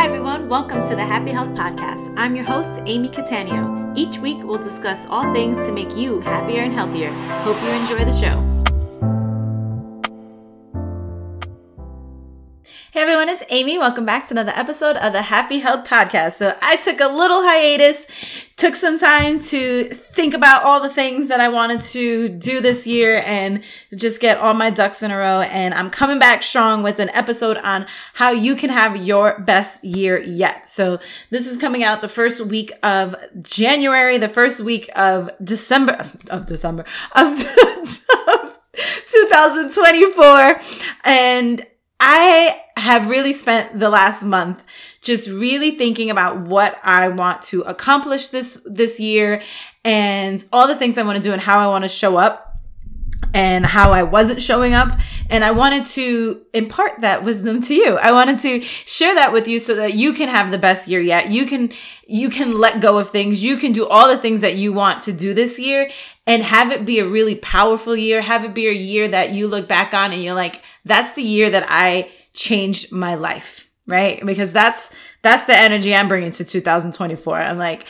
Hi, everyone. Welcome to the Happy Health Podcast. I'm your host, Amy Catania. Each week, we'll discuss all things to make you happier and healthier. Hope you enjoy the show. Hey everyone, it's Amy. Welcome back to another episode of the Happy Health Podcast. So I took a little hiatus, took some time to think about all the things that I wanted to do this year and just get all my ducks in a row. And I'm coming back strong with an episode on how you can have your best year yet. So this is coming out the first week of January, the first week of December, of December, of 2024. And I have really spent the last month just really thinking about what I want to accomplish this, this year and all the things I want to do and how I want to show up and how I wasn't showing up. And I wanted to impart that wisdom to you. I wanted to share that with you so that you can have the best year yet. You can, you can let go of things. You can do all the things that you want to do this year and have it be a really powerful year. Have it be a year that you look back on and you're like, that's the year that I changed my life. Right. Because that's, that's the energy I'm bringing to 2024. I'm like,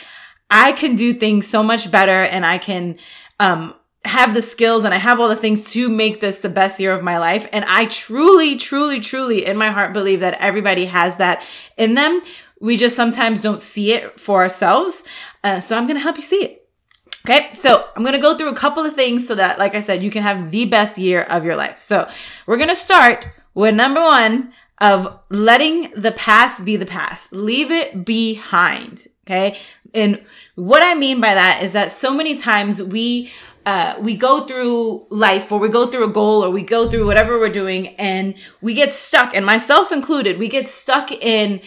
I can do things so much better and I can, um, have the skills and I have all the things to make this the best year of my life. And I truly, truly, truly in my heart believe that everybody has that in them. We just sometimes don't see it for ourselves. Uh, so I'm going to help you see it. Okay. So I'm to go through a couple of things so that, like I said, you can have the best year of your life. So we're to start with number one of letting the past be the past. Leave it behind. Okay. And what I mean by that is that so many times we uh, we go through life or we go through a goal or we go through whatever we're doing and we get stuck and myself included, we get stuck in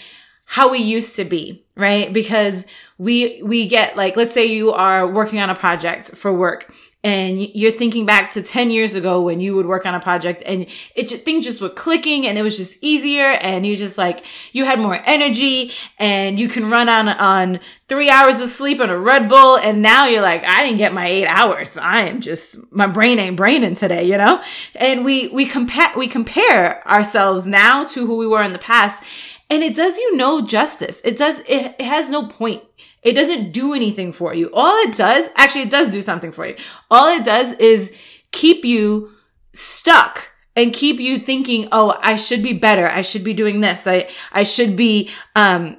how we used to be, right? Because we, we get like, let's say you are working on a project for work and you're thinking back to 10 years ago when you would work on a project and it things just were clicking and it was just easier and you just like you had more energy and you can run on on 3 hours of sleep and a Red Bull and now you're like I didn't get my 8 hours. I am just my brain ain't braining today you know? And we we compare we compare ourselves now to who we were in the past and it does you no justice. It does it, it has no point it doesn't do anything for you. All it does, actually, it does do something for you. All it does is keep you stuck and keep you thinking, oh, I should be better. I should be doing this. I, I should be, um,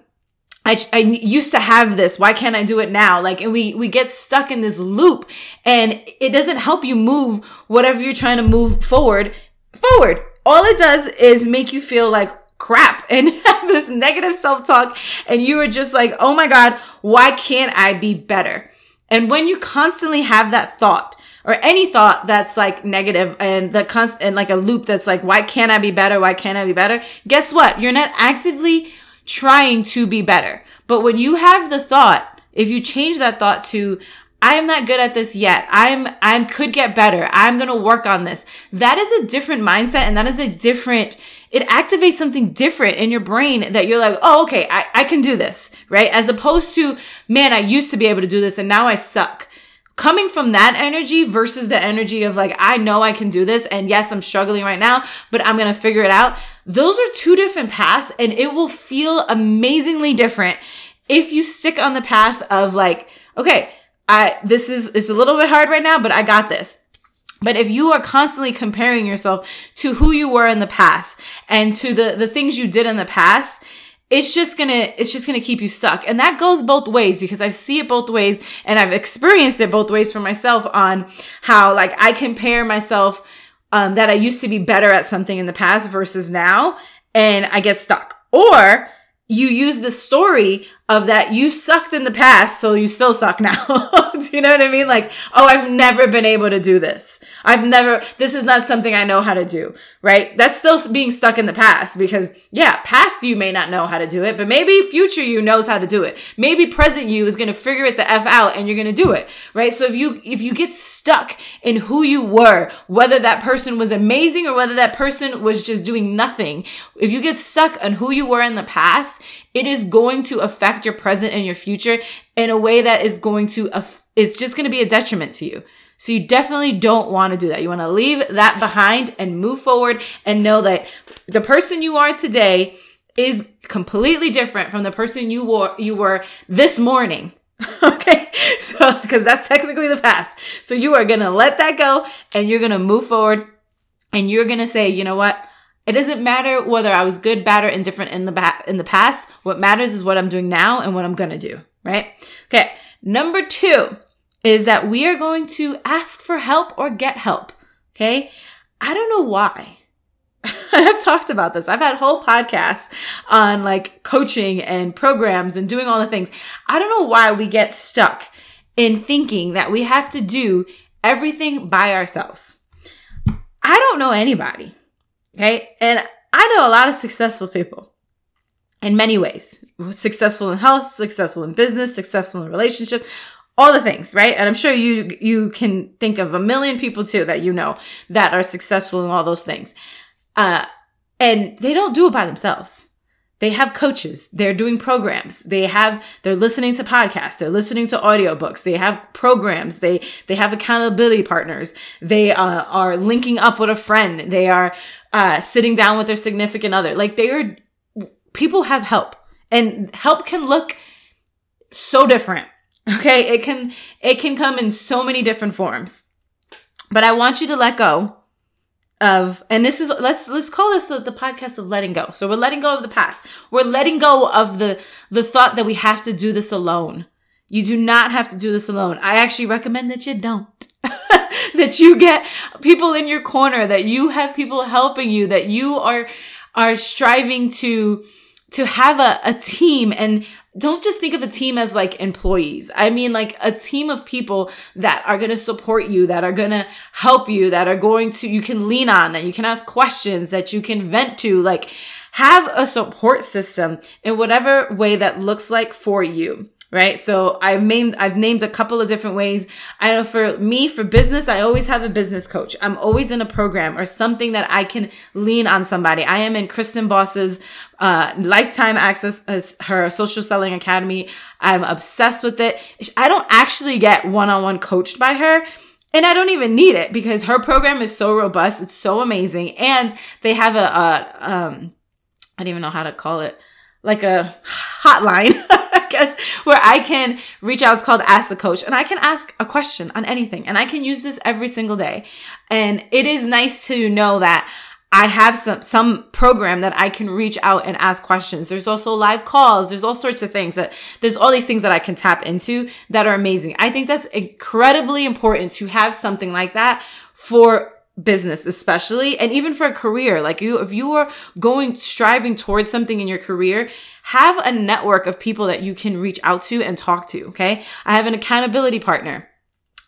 I, I used to have this. Why can't I do it now? Like, and we, we get stuck in this loop and it doesn't help you move whatever you're trying to move forward, forward. All it does is make you feel like, crap and have this negative self-talk and you are just like, oh my God, why can't I be better? And when you constantly have that thought or any thought that's like negative and the constant and like a loop that's like, why can't I be better? Why can't I be better? Guess what? You're not actively trying to be better. But when you have the thought, if you change that thought to, I am not good at this yet. I'm, I could get better. I'm going to work on this. That is a different mindset and that is a different it activates something different in your brain that you're like, oh, okay, I, I can do this, right? As opposed to, man, I used to be able to do this and now I suck. Coming from that energy versus the energy of like, I know I can do this. And yes, I'm struggling right now, but I'm going to figure it out. Those are two different paths and it will feel amazingly different if you stick on the path of like, okay, I, this is, it's a little bit hard right now, but I got this. But if you are constantly comparing yourself to who you were in the past and to the, the things you did in the past, it's just gonna, it's just gonna keep you stuck. And that goes both ways because I see it both ways and I've experienced it both ways for myself on how like I compare myself, um, that I used to be better at something in the past versus now and I get stuck. Or you use the story of that you sucked in the past, so you still suck now. do you know what I mean? Like, oh, I've never been able to do this. I've never, this is not something I know how to do, right? That's still being stuck in the past because yeah, past you may not know how to do it, but maybe future you knows how to do it. Maybe present you is going to figure it the F out and you're going to do it, right? So if you, if you get stuck in who you were, whether that person was amazing or whether that person was just doing nothing, if you get stuck on who you were in the past, it is going to affect your present and your future in a way that is going to, it's just going to be a detriment to you. So you definitely don't want to do that. You want to leave that behind and move forward and know that the person you are today is completely different from the person you were you were this morning. okay? So cuz that's technically the past. So you are going to let that go and you're going to move forward and you're going to say, "You know what? It doesn't matter whether I was good, bad, or indifferent in the ba- in the past. What matters is what I'm doing now and what I'm to do, right? Okay. Number 2 is that we are going to ask for help or get help. Okay? I don't know why. I've talked about this. I've had whole podcasts on like coaching and programs and doing all the things. I don't know why we get stuck in thinking that we have to do everything by ourselves. I don't know anybody. Okay. And I know a lot of successful people in many ways. Successful in health, successful in business, successful in relationships, all the things, right? And I'm sure you you can think of a million people too that you know that are successful in all those things. Uh, and they don't do it by themselves. They have coaches. They're doing programs. They have, they're listening to podcasts. They're listening to audiobooks. They have programs. They, they have accountability partners. They uh, are linking up with a friend. They are uh, sitting down with their significant other. Like they are, people have help and help can look so different. Okay. It can, it can come in so many different forms, but I want you to let go of and this is let's let's call this the, the podcast of letting go. So we're letting go of the past. We're letting go of the the thought that we have to do this alone. You do not have to do this alone. I actually recommend that you don't. That you get people in your corner that you have people helping you that you are are striving to to have a, a team and don't just think of a team as like employees. I mean like a team of people that are going to support you, that are going to help you, that are going to, you can lean on, that you can ask questions, that you can vent to, like have a support system in whatever way that looks like for you right? So I've named, I've named a couple of different ways. I know for me, for business, I always have a business coach. I'm always in a program or something that I can lean on somebody. I am in Kristen Boss's, uh, lifetime access, as her social selling academy. I'm obsessed with it. I don't actually get one-on-one coached by her. And I don't even need it because her program is so robust. It's so amazing. And they have a, a um, I don't even know how to call it, like a hotline. guess, where I can reach out. It's called Ask the Coach and I can ask a question on anything and I can use this every single day. And it is nice to know that I have some, some program that I can reach out and ask questions. There's also live calls. There's all sorts of things that there's all these things that I can tap into that are amazing. I think that's incredibly important to have something like that for business especially and even for a career. Like you if you are going striving towards something in your career have a network of people that you can reach out to and talk to okay? I have an accountability partner.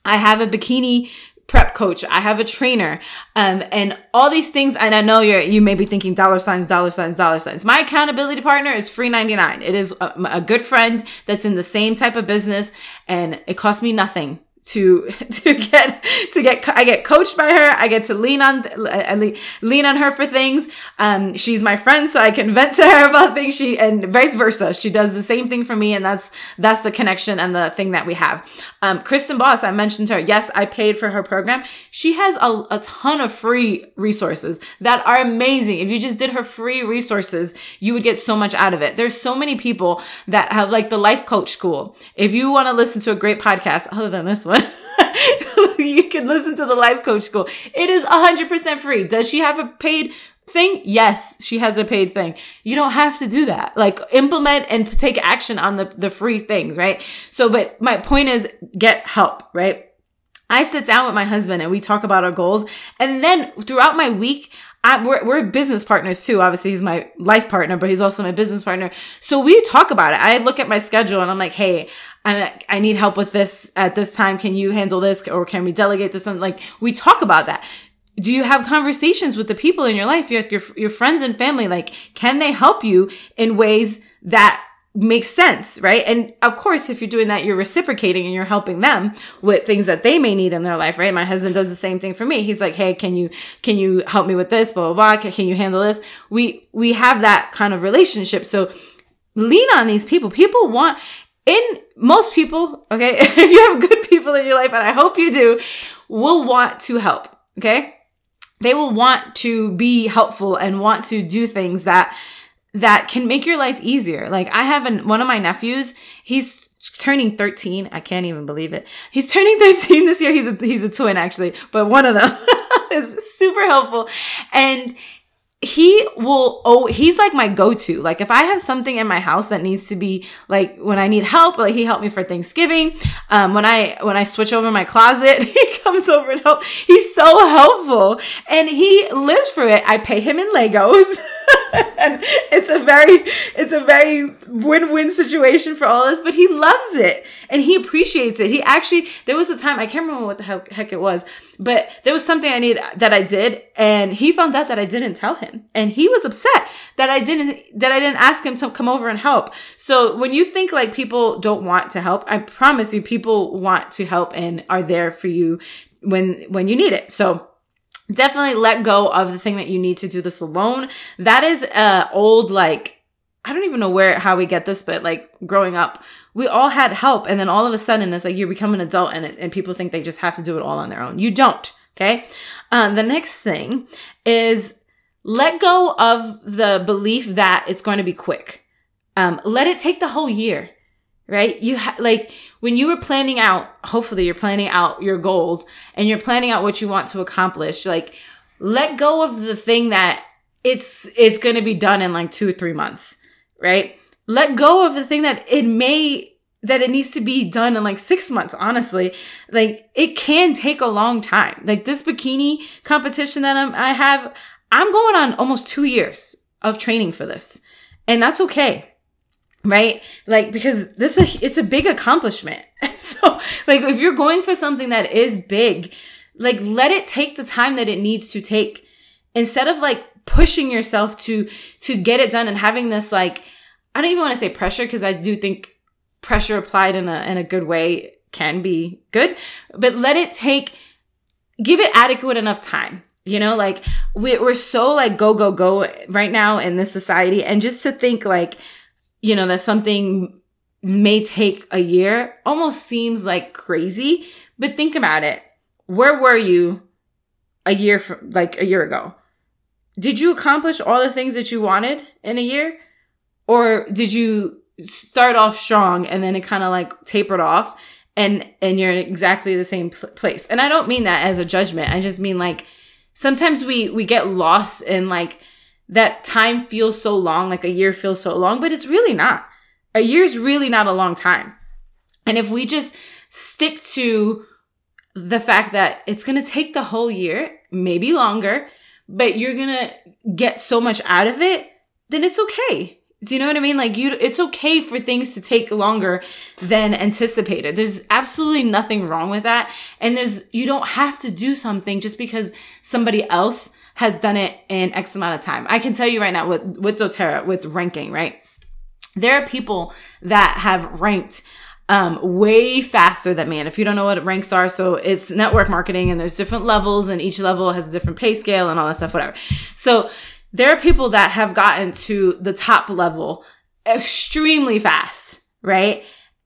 I have a bikini prep coach. I have a trainer. Um, and all these things and i know you're you may be thinking dollar signs dollar signs dollar signs. My accountability partner is free 99 it is a, a good friend that's in the same type of business and it costs me nothing to to get to get I get coached by her. I get to lean on lean on her for things. Um, she's my friend, so I can vent to her about things. She and vice versa. She does the same thing for me, and that's that's the connection and the thing that we have. Um, Kristen Boss, I mentioned her. Yes, I paid for her program. She has a, a ton of free resources that are amazing. If you just did her free resources, you would get so much out of it. There's so many people that have like the life coach school. If you want to listen to a great podcast other than this one you can listen to the life coach school. It is 100% free. Does she have a paid thing? Yes, she has a paid thing. You don't have to do that. Like implement and take action on the, the free things, right? So, but my point is get help, right? I sit down with my husband and we talk about our goals. And then throughout my week, I, we're, we're business partners too. Obviously, he's my life partner, but he's also my business partner. So we talk about it. I look at my schedule and I'm like, Hey, I, need help with this at this time. Can you handle this? Or can we delegate this? And like, we talk about that. Do you have conversations with the people in your life, your, your, your friends and family? Like, can they help you in ways that makes sense, right? And of course, if you're doing that, you're reciprocating and you're helping them with things that they may need in their life, right? My husband does the same thing for me. He's like, Hey, can you, can you help me with this? Blah, blah, blah. Can you handle this? We, we have that kind of relationship. So lean on these people. People want, in most people, okay, if you have good people in your life, and I hope you do, will want to help, okay? They will want to be helpful and want to do things that that can make your life easier. Like I have an, one of my nephews, he's turning 13. I can't even believe it. He's turning 13 this year. He's a, he's a twin actually, but one of them is super helpful. And he will oh he's like my go-to. Like if i have something in my house that needs to be like when i need help like he helped me for thanksgiving. Um when i when i switch over my closet he comes over and help. He's so helpful. And he lives for it. I pay him in legos. And it's a very it's a very win-win situation for all of us but he loves it. And he appreciates it. He actually there was a time i can't remember what the heck, heck it was but there was something i need that i did and he found out that i didn't tell him. And he was upset that i didn't that i didn't ask him to come over and help. So when you think like people don't want to help i promise you people want to help and are there for you when when you need it. So definitely let go of the thing that you need to do this alone. That is uh old like I don't even know where how we get this, but like growing up, we all had help, and then all of a sudden it's like you become an adult, and and people think they just have to do it all on their own. You don't. Okay. Um, the next thing is let go of the belief that it's going to be quick. Um, let it take the whole year right? You ha- like when you were planning out, hopefully you're planning out your goals and you're planning out what you want to accomplish. Like let go of the thing that it's, it's going to be done in like two or three months, right? Let go of the thing that it may, that it needs to be done in like six months, honestly. Like it can take a long time. Like this bikini competition that I'm, I have, I'm going on almost two years of training for this. And that's okay right like because this a it's a big accomplishment so like if you're going for something that is big like let it take the time that it needs to take instead of like pushing yourself to to get it done and having this like i don't even want to say pressure because i do think pressure applied in a in a good way can be good but let it take give it adequate enough time you know like we, we're so like go go go right now in this society and just to think like you know, that something may take a year almost seems like crazy. But think about it. Where were you a year from, like a year ago? Did you accomplish all the things that you wanted in a year? Or did you start off strong and then it kind of like tapered off and, and you're in exactly the same pl- place? And I don't mean that as a judgment. I just mean like sometimes we, we get lost in like, that time feels so long, like a year feels so long, but it's really not. A year's really not a long time. And if we just stick to the fact that it's going to take the whole year, maybe longer, but you're going to get so much out of it, then it's okay. Do you know what I mean? Like you, it's okay for things to take longer than anticipated. There's absolutely nothing wrong with that. And there's, you don't have to do something just because somebody else has done it in X amount of time. I can tell you right now with, with doTERRA, with ranking, right? There are people that have ranked um, way faster than me. And if you don't know what ranks are, so it's network marketing and there's different levels and each level has a different pay scale and all that stuff, whatever. So there are people that have gotten to the top level extremely fast, right?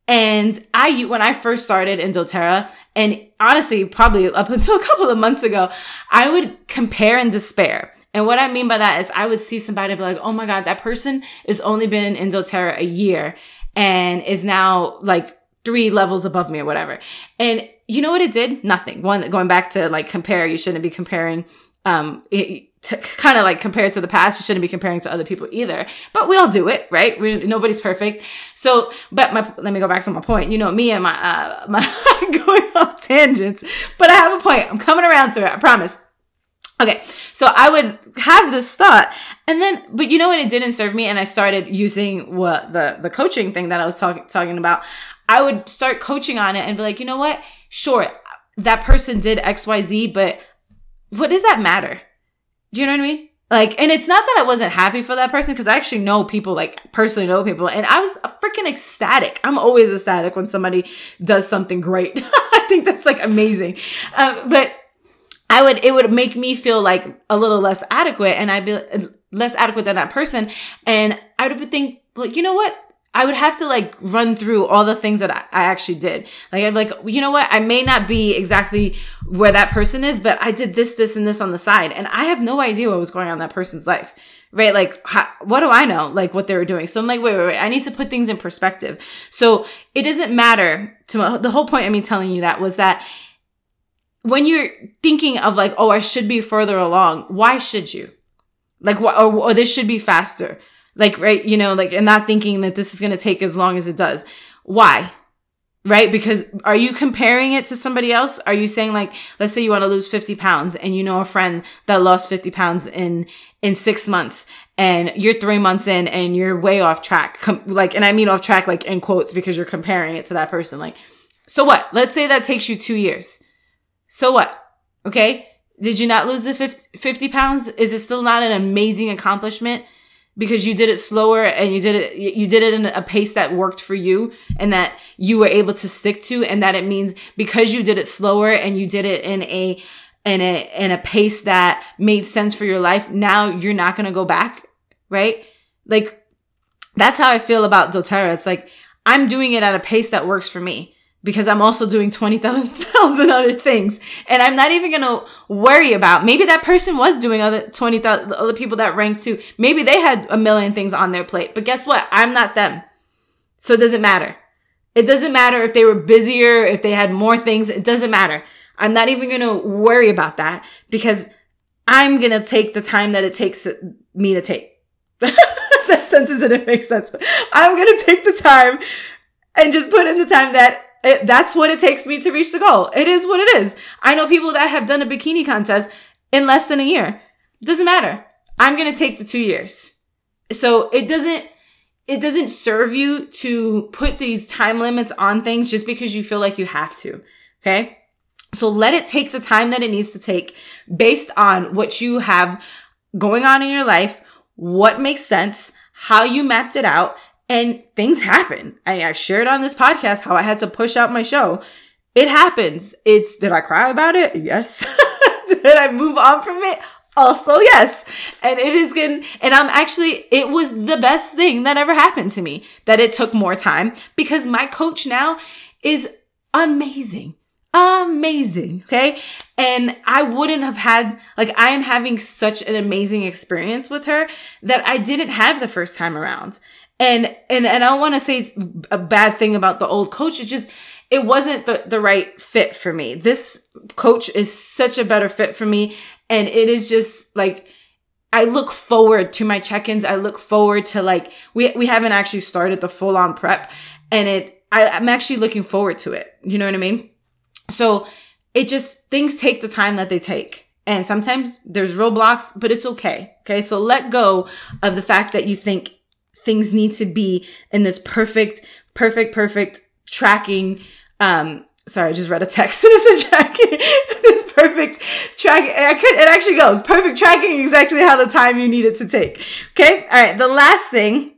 And I, when I first started in doTERRA, and honestly, probably up until a couple of months ago, I would compare and despair. And what I mean by that is I would see somebody be like, oh my God, that person has only been in doTERRA a year and is now like three levels above me or whatever. And you know what it did? Nothing. One, going back to like compare, you shouldn't be comparing, um, it, kind of like compare to the past. You shouldn't be comparing to other people either, but we all do it, right? We, nobody's perfect. So, but my, let me go back to my point. You know, me and my, uh, my going off tangents, but I have a point. I'm coming around to it. I promise. Okay. So I would have this thought and then, but you know what? It didn't serve me. And I started using what the, the coaching thing that I was talking, talking about. I would start coaching on it and be like, you know what? Sure. That person did X, Y, Z, but what does that matter? Do you know what I mean? Like, and it's not that I wasn't happy for that person because I actually know people, like personally know people, and I was freaking ecstatic. I'm always ecstatic when somebody does something great. I think that's like amazing. Um, but I would, it would make me feel like a little less adequate and I'd be less adequate than that person. And I would think, like, you know what? I would have to like run through all the things that I, actually did. Like I'm like, you know what? I may not be exactly where that person is, but I did this, this, and this on the side, and I have no idea what was going on in that person's life. Right? Like, how, what do I know? Like what they were doing. So I'm like, wait, wait, wait. I need to put things in perspective. So it doesn't matter to the whole point of me telling you that was that when you're thinking of like, oh, I should be further along, why should you? Like, or, or this should be faster like, right, you know, like, and not thinking that this is going to take as long as it does. Why? Right? Because are you comparing it to somebody else? Are you saying like, let's say you want to lose 50 pounds and you know a friend that lost 50 pounds in, in six months and you're three months in and you're way off track. Com- like, and I mean off track, like in quotes, because you're comparing it to that person. Like, so what? Let's say that takes you two years. So what? Okay. Did you not lose the 50 pounds? Is it still not an amazing accomplishment? Because you did it slower and you did it you did it in a pace that worked for you and that you were able to stick to and that it means because you did it slower and you did it in a in a in a pace that made sense for your life now you're not going to go back right? Like that's how i feel about doterra. It's like i'm doing it at a pace that works for me because I'm also doing 20,000 other things. And I'm not even going to worry about, maybe that person was doing other 20,000, other people that ranked too. Maybe they had a million things on their plate, but guess what? I'm not them. So it doesn't matter. It doesn't matter if they were busier, if they had more things. It doesn't matter. I'm not even going to worry about that because I'm going to take the time that it takes me to take. that sentence didn't make sense. I'm going to take the time and just put in the time that it, that's what it takes me to reach the goal. It is what it is. I know people that have done a bikini contest in less than a year. Doesn't matter. I'm going to take the two years. So it doesn't, it doesn't serve you to put these time limits on things just because you feel like you have to. Okay. So let it take the time that it needs to take based on what you have going on in your life, what makes sense, how you mapped it out, and things happen. I, I shared on this podcast how I had to push out my show. It happens. It's, did I cry about it? Yes. did I move on from it? Also, yes. And it is good. And I'm actually, it was the best thing that ever happened to me that it took more time because my coach now is amazing. Amazing. Okay. And I wouldn't have had, like, I am having such an amazing experience with her that I didn't have the first time around. And, and, and I don't want to say a bad thing about the old coach. It just, it wasn't the, the right fit for me. This coach is such a better fit for me. And it is just like, I look forward to my check-ins. I look forward to like, we, we haven't actually started the full on prep and it, I, I'm actually looking forward to it. You know what I mean? So it just, things take the time that they take. And sometimes there's roadblocks, but it's okay. Okay. So let go of the fact that you think things need to be in this perfect, perfect, perfect tracking. Um, sorry, I just read a text it's a tracking, this perfect tracking. I could, It actually goes perfect tracking exactly how the time you need it to take. Okay. All right. The last thing,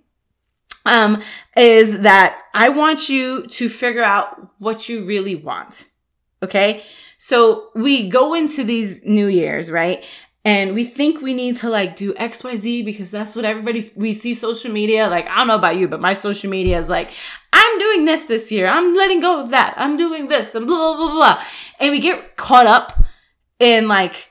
um, is that I want you to figure out what you really want. Okay. So we go into these new years, right? and we think we need to like do xyz because that's what everybody we see social media like i don't know about you but my social media is like i'm doing this this year i'm letting go of that i'm doing this and blah blah blah blah and we get caught up in like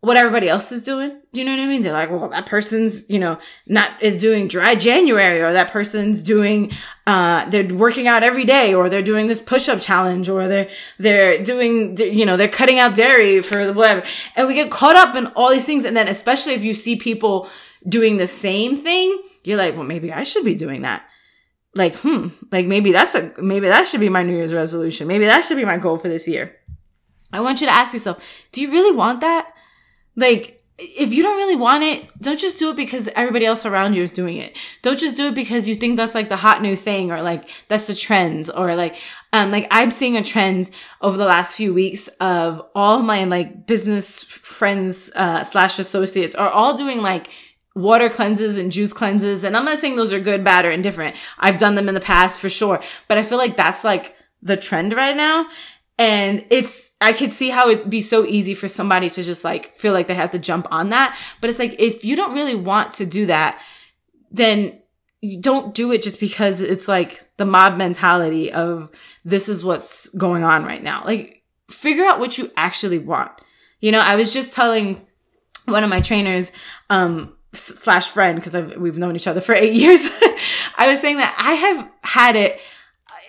what everybody else is doing. Do you know what I mean? They're like, well, that person's, you know, not is doing dry January or that person's doing, uh, they're working out every day or they're doing this push up challenge or they're, they're doing, you know, they're cutting out dairy for whatever. And we get caught up in all these things. And then especially if you see people doing the same thing, you're like, well, maybe I should be doing that. Like, hmm, like maybe that's a, maybe that should be my New Year's resolution. Maybe that should be my goal for this year. I want you to ask yourself, do you really want that? Like, if you don't really want it, don't just do it because everybody else around you is doing it. Don't just do it because you think that's like the hot new thing or like that's the trend or like, um, like I'm seeing a trend over the last few weeks of all my like business friends, uh, slash associates are all doing like water cleanses and juice cleanses. And I'm not saying those are good, bad, or indifferent. I've done them in the past for sure, but I feel like that's like the trend right now. And it's, I could see how it'd be so easy for somebody to just like feel like they have to jump on that. But it's like, if you don't really want to do that, then you don't do it just because it's like the mob mentality of this is what's going on right now. Like figure out what you actually want. You know, I was just telling one of my trainers, um, slash friend, because we've known each other for eight years. I was saying that I have had it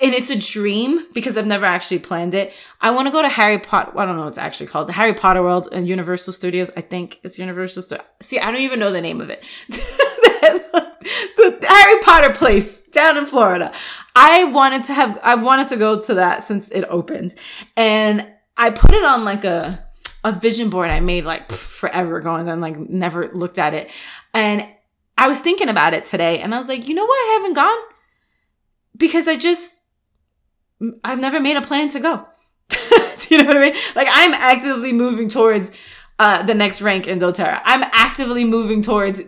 and it's a dream because I've never actually planned it. I want to go to Harry Potter. I don't know what it's actually called. The Harry Potter World and Universal Studios. I think it's Universal. See, I don't even know the name of it. the Harry Potter place down in Florida. I wanted to have, I've wanted to go to that since it opened. And I put it on like a, a vision board I made like forever ago and then like never looked at it. And I was thinking about it today and I was like, you know what? I haven't gone? Because I just, I've never made a plan to go. you know what I mean? Like I'm actively moving towards uh, the next rank in doTERRA. I'm actively moving towards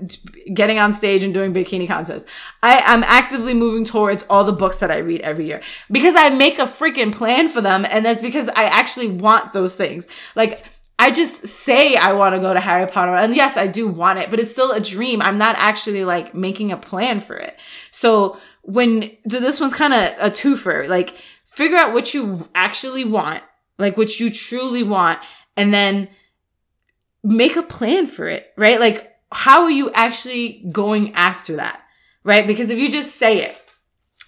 getting on stage and doing bikini contests. I am actively moving towards all the books that I read every year because I make a freaking plan for them. And that's because I actually want those things. Like, I just say I want to go to Harry Potter. And yes, I do want it, but it's still a dream. I'm not actually like making a plan for it. So when this one's kind of a twofer, like figure out what you actually want, like what you truly want, and then make a plan for it, right? Like, how are you actually going after that, right? Because if you just say it,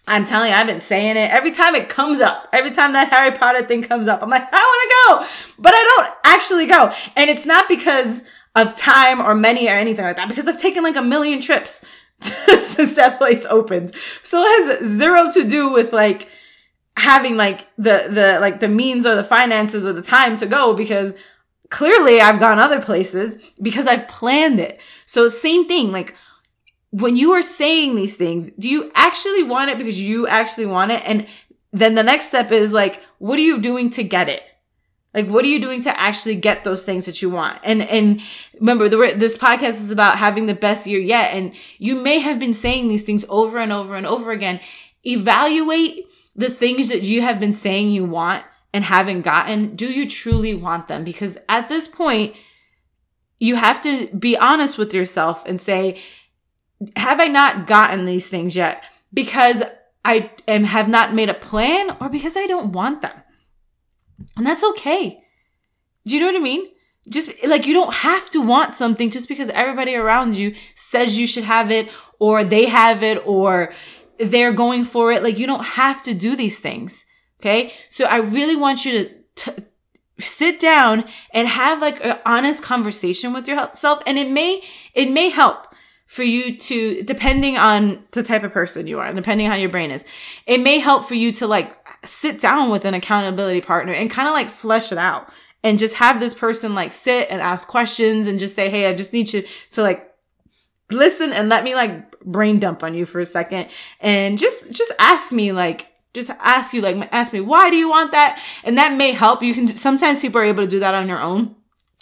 I'm telling you, I've been saying it every time it comes up. Every time that Harry Potter thing comes up, I'm like, I want to go, but I don't actually go. And it's not because of time or money or anything like that, because I've taken like a million trips since that place opened. So it has zero to do with like, having like the the like the means or the finances or the time to go because clearly I've gone other places because I've planned it. So same thing like when you are saying these things, do you actually want it because you actually want it? And then the next step is like, what are you doing to get it? Like, what are you doing to actually get those things that you want? And, and remember, the, this podcast is about having the best year yet. And you may have been saying these things over and over and over again. Evaluate the things that you have been saying you want and haven't gotten. Do you truly want them? Because at this point, you have to be honest with yourself and say, have I not gotten these things yet? Because I am, have not made a plan or because I don't want them. And that's okay. Do you know what I mean? Just like you don't have to want something just because everybody around you says you should have it or they have it or they're going for it. Like you don't have to do these things. Okay. So I really want you to t- sit down and have like an honest conversation with yourself. And it may, it may help for you to, depending on the type of person you are, depending on how your brain is, it may help for you to like sit down with an accountability partner and kind of like flesh it out and just have this person like sit and ask questions and just say, Hey, I just need you to like listen and let me like brain dump on you for a second and just, just ask me like, just ask you like, ask me, why do you want that? And that may help. You can, sometimes people are able to do that on their own.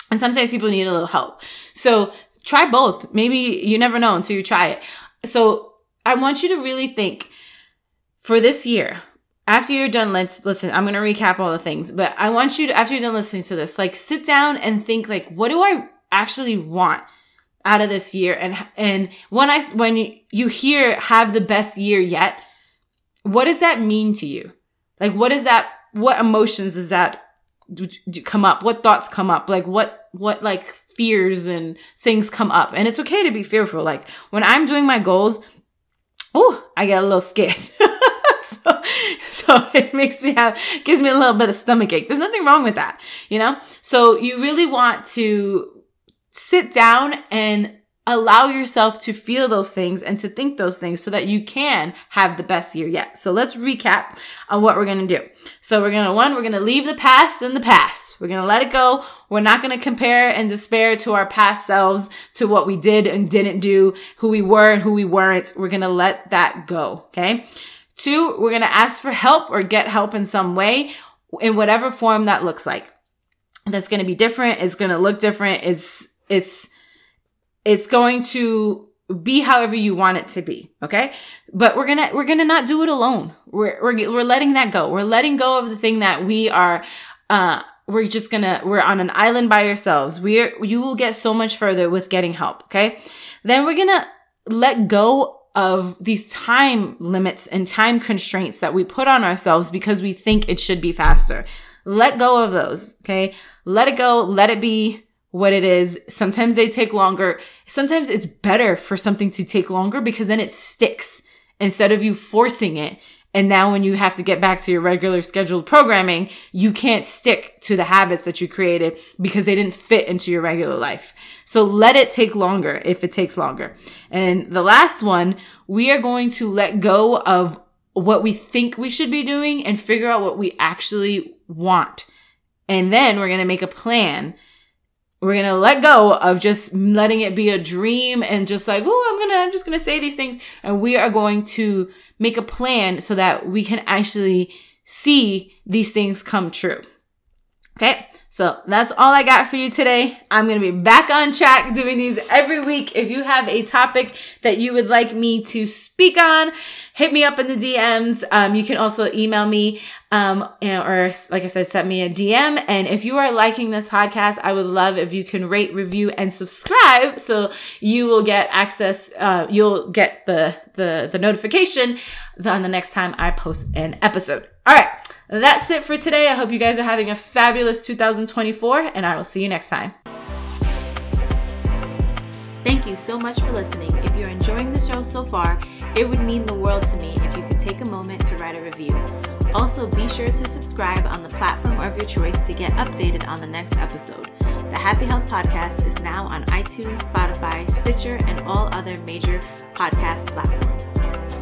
And sometimes people need a little help. So try both. Maybe you never know until you try it. So I want you to really think for this year, after you're done, let's listen. I'm going to recap all the things, but I want you to, after you're done listening to this, like sit down and think like, what do I actually want? Out of this year and and when i when you hear have the best year yet what does that mean to you? Like what is that what emotions does that come up? What thoughts come up? Like what what like fears and things come up? And it's okay to be fearful. Like when i'm doing my goals oh i get a little scared. So, so it makes me have gives me a little bit of stomach ache there's nothing wrong with that you know? So you really want to sit down and allow yourself to feel those things and to think those things so that you can have the best year yet. So let's recap on what we're going to do. So we're going to, one, we're going to leave the past in the past. We're going to let it go. We're not going to compare and despair to our past selves, to what we did and didn't do, who we were and who we weren't. We're going to let that go. Okay. Two, we're going to ask for help or get help in some way in whatever form that looks like. That's going to be different. It's going to look different. It's it's, it's going to be however you want it to be. Okay. But we're going to, we're going to not do it alone. We're, we're, we're letting that go. We're letting go of the thing that we are, uh, we're just gonna, we're on an island by ourselves. We're, you will get so much further with getting help. Okay. Then we're gonna let go of these time limits and time constraints that we put on ourselves because we think it should be faster. Let go of those. Okay. Let it go. Let it be what it is. Sometimes they take longer. Sometimes it's better for something to take longer because then it sticks instead of you forcing it. And now when you have to get back to your regular scheduled programming, you can't stick to the habits that you created because they didn't fit into your regular life. So let it take longer if it takes longer. And the last one, we are going to let go of what we think we should be doing and figure out what we actually want. And then we're going to make a plan we're to let go of just letting it be a dream and just like, oh, I'm to, I'm just to say these things. And we are going to make a plan so that we can actually see these things come true. Okay. So that's all I got for you today. I'm going to be back on track doing these every week. If you have a topic that you would like me to speak on, hit me up in the DMs. Um, you can also email me, um, or like I said, send me a DM. And if you are liking this podcast, I would love if you can rate, review, and subscribe so you will get access, uh, you'll get the, the, the notification on the next time I post an episode. All right. That's it for today. I hope you guys are having a fabulous 2024, and I will see you next time. Thank you so much for listening. If you're enjoying the show so far, it would mean the world to me if you could take a moment to write a review. Also, be sure to subscribe on the platform of your choice to get updated on the next episode. The Happy Health Podcast is now on iTunes, Spotify, Stitcher, and all other major podcast platforms.